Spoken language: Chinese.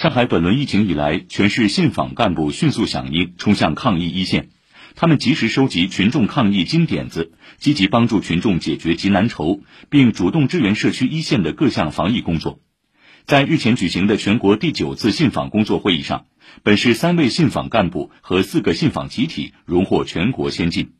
上海本轮疫情以来，全市信访干部迅速响应，冲向抗疫一线。他们及时收集群众抗疫金点子，积极帮助群众解决急难愁，并主动支援社区一线的各项防疫工作。在日前举行的全国第九次信访工作会议上，本市三位信访干部和四个信访集体荣获全国先进。